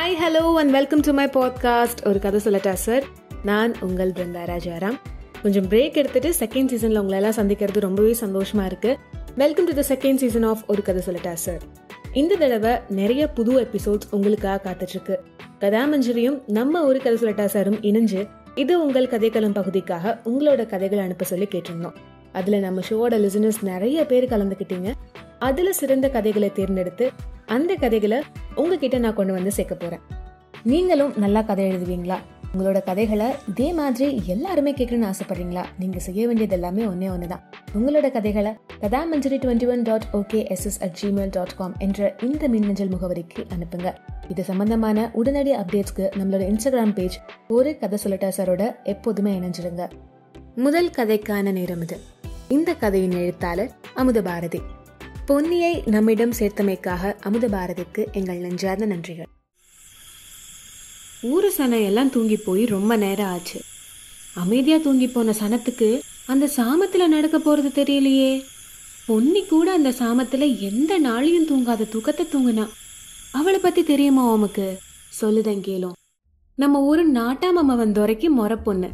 Hi hello and welcome to my podcast ஒரு கதை சொல்லட்டா சார் நான் உங்கள் பிருந்தா ராஜாராம். கொஞ்சம் பிரேக் எடுத்துட்டு செகண்ட் சீசனில் உங்களை எல்லாம் சந்திக்கிறது ரொம்பவே சந்தோஷமா இருக்கு. Welcome to the second season of ஒரு கதை சொல்லட்டா சார் இந்த தடவை நிறைய புது எபிசோட்ஸ் உங்களுக்காக காத்துட்ருக்கு. கதாமஞ்சரியும் நம்ம ஒரு கதை சொல்லட்டா சாரும் இணைஞ்சு இது உங்கள் கதைக்களம் பகுதிக்காக உங்களோட கதைகள் அனுப்ப சொல்லி கேட்டிருந்தோம். அதுல நம்ம ஷோவோட லிசனர்ஸ் நிறைய பேர் கலந்துக்கிட்டீங்க. அதுல சிறந்த கதைகளை தேர்ந்தெடுத்து அந்த கதைகளை உங்ககிட்ட நான் கொண்டு வந்து சேர்க்க போறேன். நீங்களும் நல்லா கதை எழுதுவீங்களா? உங்களோட கதைகளை இதே மாதிரி எல்லாருமே கேட்கணும்னு ஆசைப்படுறீங்களா? நீங்க செய்ய வேண்டியது எல்லாமே ஒன்னே தான் உங்களோட கதைகளை Kathamanjari twenty one dot okay SS at Gmail dot com என்ற இந்த மின்னஞ்சல் முகவரிக்கு அனுப்புங்க. இது சம்பந்தமான உடனடி அப்டேட்ஸ்க்கு நம்மளோட இன்ஸ்டாகிராம் பேஜ் ஒரு கதை சொல்லட்டா சாரோட எப்போதுமே இணைஞ்சிடுங்க. முதல் கதைக்கான நேரம் இது. இந்த கதையின் எழுத்தாளர் அமுத பாரதி பொன்னியை நம்மிடம் சேர்த்தமைக்காக அமுத பாரதிக்கு எங்கள் நெஞ்சார்ந்த நன்றிகள். ஊரு சனை எல்லாம் தூங்கி போய் ரொம்ப நேரம் ஆச்சு. அமைதியா தூங்கி போன சனத்துக்கு அந்த சாமத்துல நடக்க போறது தெரியலையே. பொன்னி கூட அந்த சாமத்துல எந்த நாளையும் தூங்காத தூக்கத்தை தூங்குனா. அவளை பத்தி தெரியுமா உமக்கு? சொல்லுதன் கேளும். நம்ம ஊரு நாட்டாமவன் துறைக்கு முறை பொண்ணு.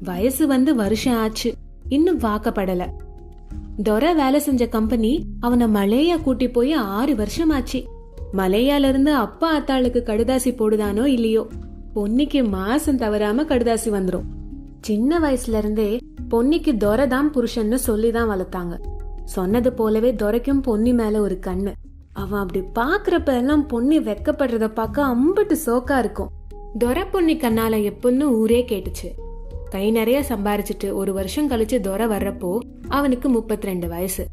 வயசு வந்து வருஷம் ஆச்சு. இன்னும் வாக்கப்படல. தொரை வேலை செஞ்ச கம்பெனி அவனை மலேயா கூட்டி போய் ஆறு வருஷம் ஆச்சு மலேயால இருந்து அப்பா அத்தாளுக்கு கடுதாசி போடுதானோ இல்லையோ? பொன்னிக்கு மாசம் தவறாம கடுதாசி வந்துரும். சின்ன வயசுல இருந்தே பொன்னிக்கு தொரை தான் புருஷன்னு சொல்லிதான் வளர்த்தாங்க. சொன்னது போலவே துரைக்கும் பொன்னி மேல ஒரு கண்ணு. அவன் அப்படி பாக்குறப்ப எல்லாம் பொன்னி வெக்கப்படுறத பார்க்க அம்பட்டு சோக்கா இருக்கும். துரை பொன்னி கண்ணால எப்பன்னு ஊரே கேட்டுச்சு. கை நிறைய சம்பாரிச்சிட்டு ஒரு வருஷம் கழிச்சு துரை வர்றப்போ அவனுக்கு முப்பத்தி ரெண்டு வயசு.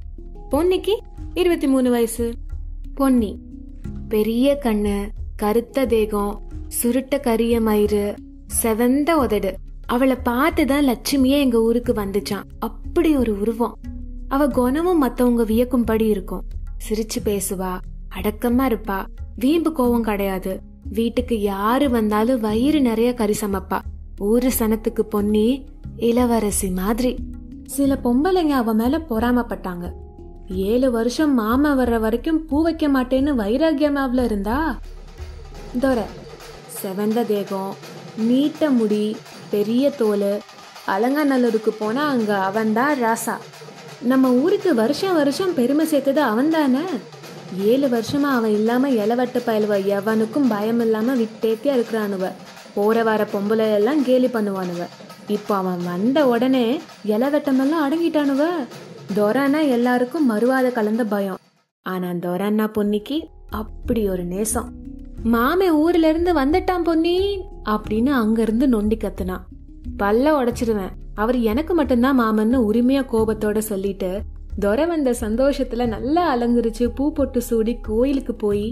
பொன்னிக்கு இருபத்தி மூணு வயசு. பொன்னி பெரிய கண்ணு கருத்த தேகம் சுருட்ட கரிய மயிறு செவந்த உதடு. அவளை பார்த்துதான் லட்சுமியே எங்க ஊருக்கு வந்துச்சான் அப்படி ஒரு உருவம். அவ குணமும் மத்தவங்க வியக்கும்படி இருக்கும். சிரிச்சு பேசுவா அடக்கமா இருப்பா. வீம்பு கோவம் கிடையாது. வீட்டுக்கு யாரு வந்தாலும் வயிறு நிறைய கறி சமைப்பா ஊரு சனத்துக்கு பொன்னி இளவரசி மாதிரி. சில பொம்பளைங்க அவ மேல பொறாமப்பட்டாங்க. ஏழு வருஷம் மாமா வர்ற வரைக்கும் பூ வைக்க மாட்டேன்னு வைராகியமாவில் இருந்தா? தோர செவந்த தேகம் நீட்ட முடி பெரிய தோல் அலங்காநல்லூருக்கு போனா அங்க அவன்தான் ராசா. நம்ம ஊருக்கு வருஷம் வருஷம் பெருமை சேர்த்தது அவன் தானே ஏழு வருஷமா அவன் இல்லாம இளவட்ட பயலுவ எவனுக்கும் பயம் இல்லாம விட்டேத்தியா இருக்கிறானுவ. போகிற வர பொம்பளை எல்லாம் கேலி பண்ணுவானுவ. இப்போ அவன் வந்த உடனே இலவட்டமெல்லாம் அடங்கிட்டானுவ. துரன்னா எல்லாருக்கும் மறுவாத கலந்த பயம். ஆனால் துரன்னா பொன்னிக்கு அப்படி ஒரு நேசம். மாமே ஊர்ல இருந்து வந்துட்டான் பொன்னி அப்படின்னு அங்கிருந்து நொண்டி கத்துனான் பல்ல உடைச்சிருவேன். அவர் எனக்கு மட்டும்தான் மாமன்னு உரிமையா கோபத்தோட சொல்லிட்டு துரை வந்த சந்தோஷத்துல நல்லா அலங்கரிச்சு பூ பொட்டு சூடி கோயிலுக்கு போய்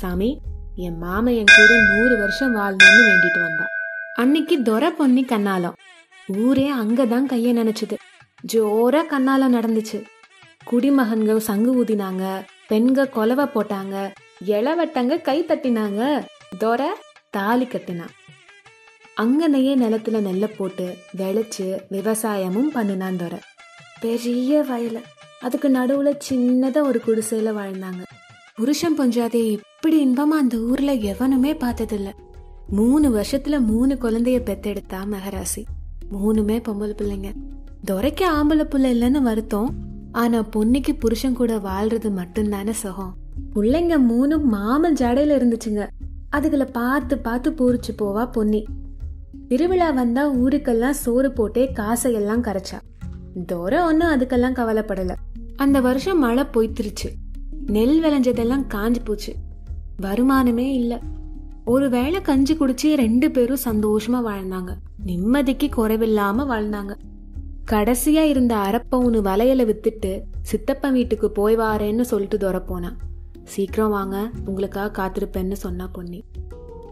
சாமி என் மாமா என் கூட நூறு வருஷம் வாழணும்னு வேண்டிட்டு வந்தான் அன்னைக்கு துரை பொன்னி கண்ணாலம். ஊரே அங்கதான் கைய நினைச்சது. ஜோரா கண்ணாலம் நடந்துச்சு. குடிமகன்க சங்கு ஊதினாங்க. பெண்க கொலவை போட்டாங்க. இளவட்டங்க கை தட்டினாங்க. துரை தாலி கட்டினான் அங்கனையே நிலத்துல நெல்ல போட்டு விளைச்சு விவசாயமும் பண்ணினான் துரை. பெரிய வயல. அதுக்கு நடுவுல சின்னதா ஒரு குடிசையில வாழ்ந்தாங்க. புருஷன் பஞ்சாதே இப்படி இன்பமா அந்த ஊர்ல எவனுமே பார்த்ததில்ல. மூணு வருஷத்துல மூணு குழந்தைய பெத்தெடுத்தா மகராசி. மூணுமே பொம்பளை பிள்ளைங்க. துரைக்கு ஆம்பளை பிள்ளை இல்லைன்னு வருத்தம். ஆனா பொண்ணுக்கு புருஷன் கூட வாழ்றது மட்டும்தானே சுகம். பிள்ளைங்க மூணு மாமன் ஜடையில இருந்துச்சுங்க. அதுகளை பார்த்து பார்த்து பூரிச்சு போவா பொன்னி. திருவிழா வந்தா ஊருக்கெல்லாம் சோறு போட்டே காசையெல்லாம் கரைச்சா. துரை ஒன்னும் அதுக்கெல்லாம் கவலைப்படல. அந்த வருஷம் மழை பொய்த்திருச்சு. நெல் விளைஞ்சதெல்லாம் காஞ்சு போச்சு. வருமானமே இல்லை. ஒரு வேளை கஞ்சி குடிச்சு ரெண்டு பேரும் சந்தோஷமா வாழ்ந்தாங்க. நிம்மதிக்கு குறைவில்லாம வாழ்ந்தாங்க. கடைசியா இருந்த அரப்பவுனு வலையில வித்துட்டு சித்தப்பன் வீட்டுக்கு போய் வாரேன்னு சொல்லிட்டு துரை சீக்கிரம் வாங்க உங்களுக்காக காத்திருப்பேன்னு சொன்னா பொன்னி.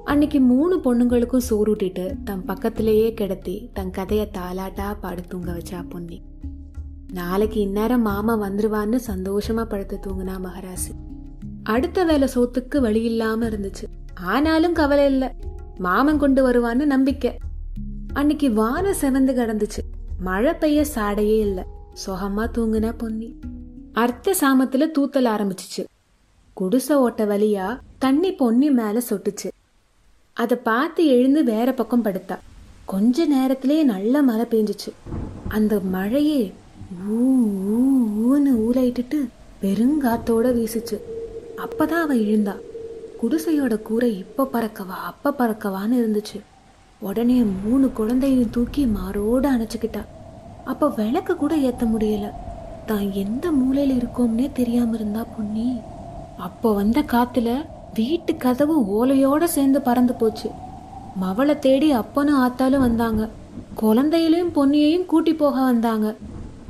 அன்னைக்கு மூணு பொண்ணுங்களுக்கும் சோறுட்டிட்டு தன் பக்கத்திலேயே கிடத்தி தன் கதையை தாலாட்டா பாடு தூங்க வச்சா பொன்னி. நாளைக்கு இந்நேரம் மாமா வந்துருவான்னு சந்தோஷமா படுத்து தூங்குனா மகராசி. அடுத்த வேலை சோத்துக்கு வழி இல்லாம இருந்துச்சு. ஆனாலும் கவலை இல்ல. மாமன் கொண்டு வருவான்னு நம்பிக்கை. அன்னைக்கு வானம் செவந்து கிடந்துச்சு. மழை பெய்ய சாடையே இல்ல. சுகமா தூங்குனா பொன்னி. அர்த்த சாமத்துல தூத்தல் ஆரம்பிச்சுச்சு. குடிசை ஓட்ட வழியா தண்ணி பொன்னி மேல சொட்டுச்சு. அதை பார்த்து எழுந்து வேற பக்கம் படுத்தா. கொஞ்ச நேரத்திலே நல்ல மழை பெஞ்சிச்சு. அந்த மழையே ஊ ஊன்னு ஊலையிட்டுட்டு பெருங்காத்தோட வீசுச்சு. அப்பதான் அவ எழுந்தா. குடிசையோட கூரை இப்ப பறக்கவா அப்ப பறக்கவான்னு இருந்துச்சு. உடனே மூணு குழந்தையும் தூக்கி மாறோடு அணைச்சிக்கிட்டா. அப்ப விளக்கு கூட ஏத்த முடியல. தான் எந்த மூலையில இருக்கோம்னே தெரியாம இருந்தா பொன்னி. அப்போ வந்த காத்துல வீட்டு கதவு ஓலையோட சேர்ந்து பறந்து போச்சு. மவளை தேடி அப்பனும் ஆத்தாலும் வந்தாங்க. குழந்தையிலையும் பொன்னியையும் கூட்டி போக வந்தாங்க.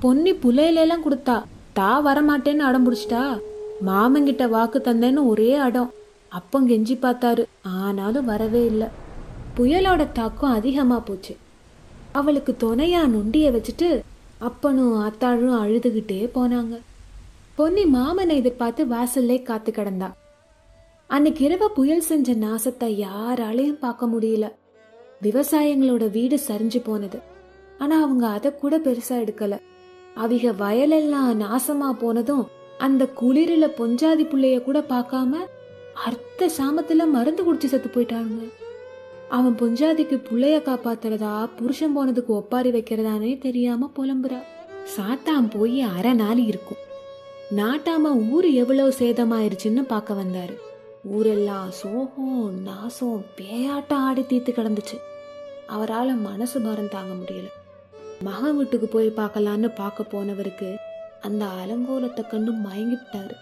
பொன்னி புலையிலெல்லாம் கொடுத்தா தா வரமாட்டேன்னு அடம் பிடிச்சிட்டா? மாமங்கிட்ட வாக்கு தந்தேன்னு ஒரே அடம். அப்பம் கெஞ்சி பார்த்தாரு. ஆனாலும் வரவே இல்லை. புயலோட தாக்கம் அதிகமாக போச்சு. அவளுக்கு துணையா நொண்டியை வச்சுட்டு அப்பனும் அத்தாழும் அழுதுகிட்டே போனாங்க. பொன்னி மாமனை எதிர்பார்த்து வாசல்லே காத்து கிடந்தா. அன்னைக்கு இரவு புயல் செஞ்ச நாசத்தை யாராலையும் பார்க்க முடியல. விவசாயங்களோட வீடு சரிஞ்சு போனது. ஆனா அவங்க அதை கூட பெருசா எடுக்கல. அவிக வயலெல்லாம் நாசமா போனதும் அந்த குளிரில பொஞ்சாதி பிள்ளைய கூட பார்க்காம அர்த்த சாமத்துல மருந்து குடிச்சு செத்து போயிட்டாங்க அவன் பொஞ்சாதிக்கு பிள்ளைய காப்பாத்துறதா புருஷன் போனதுக்கு ஒப்பாரி வைக்கிறதானே தெரியாம புலம்புறா. சாத்தான் போய் அரை நாள் இருக்கும். நாட்டாம ஊர் எவ்வளவு சேதமாயிருச்சுன்னு பார்க்க வந்தாரு. ஊரெல்லாம் சோகம் நாசம் பேயாட்டம் ஆடி தீர்த்து கிடந்துச்சு. அவரால் மனசு பாரம் தாங்க முடியல. மகன் வீட்டுக்கு போய் பார்க்கலான்னு பார்க்க போனவருக்கு அந்த அலங்கோலத்தை கண்டு மயங்கிவிட்டாரு.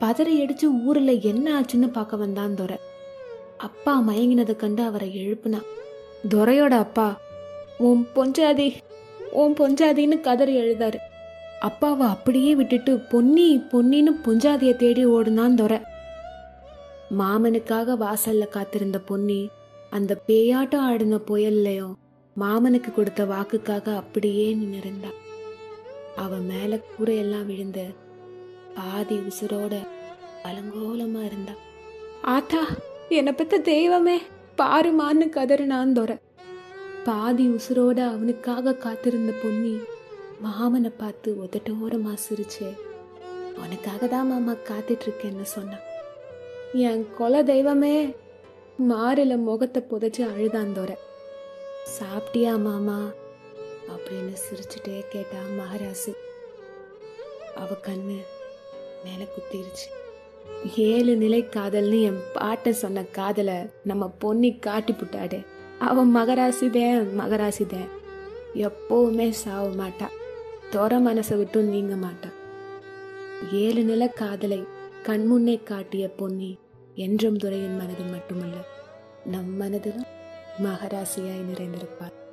பதறி அடிச்சு ஊர்ல என்ன ஆச்சுன்னு பார்க்க வந்தான் துரை. அப்பா மயங்கினதை கண்டு அவரை எழுப்புனா துரையோட அப்பா உன் பொஞ்சாதி உன் பொஞ்சாதின்னு கதறி எழுதாரு அப்பாவை அப்படியே விட்டுட்டு பொன்னி பொன்னின்னு பொஞ்சாதிய தேடி ஓடுனான் துரை. மாமனுக்காக வாசல்ல காத்திருந்த பொன்னி அந்த பேயாட்டம் ஆடின புயல்லையும் மாமனுக்கு கொடுத்த வாக்குக்காக அப்படியே நின்னிருந்தா. அவன் மேல கூரையெல்லாம் விழுந்து பாதி உசுரோட அலங்கோலமா இருந்தா. ஆத்தா என்னை பத்த தெய்வமே பாருமான்னு கதறினான் துர. பாதி உசுரோட அவனுக்காக காத்திருந்த பொன்னி மாமனை பார்த்து உதட்டோரமா சிரிச்சு உனக்காக தான் மாமா காத்துட்டு இருக்கேன்னு சொன்னான். என் கொல தெய்வமே மாறில முகத்தை புதைச்சு அழுதான் தோற சாப்பிட்டியா மாமா? அப்படின்னு சிரிச்சுட்டே கேட்டா மகராசு. அவ கண்ணு மேல குத்திருச்சு. ஏழு நிலை காதல்னு என் பாட்டை சொன்ன காதலை நம்ம பொன்னி காட்டி புட்டாடே. அவன் மகராசிதேன் மகராசிதேன் எப்பவுமே சாவ மாட்டா. தொர மனசை விட்டும் நீங்க மாட்டா. ஏழு நில காதலை கண்முன்னே காட்டிய பொன்னி என்றும் துறையின் மனது மட்டுமல்ல நம் மனதிலும் மகராசியாய் நிறைந்திருப்பார்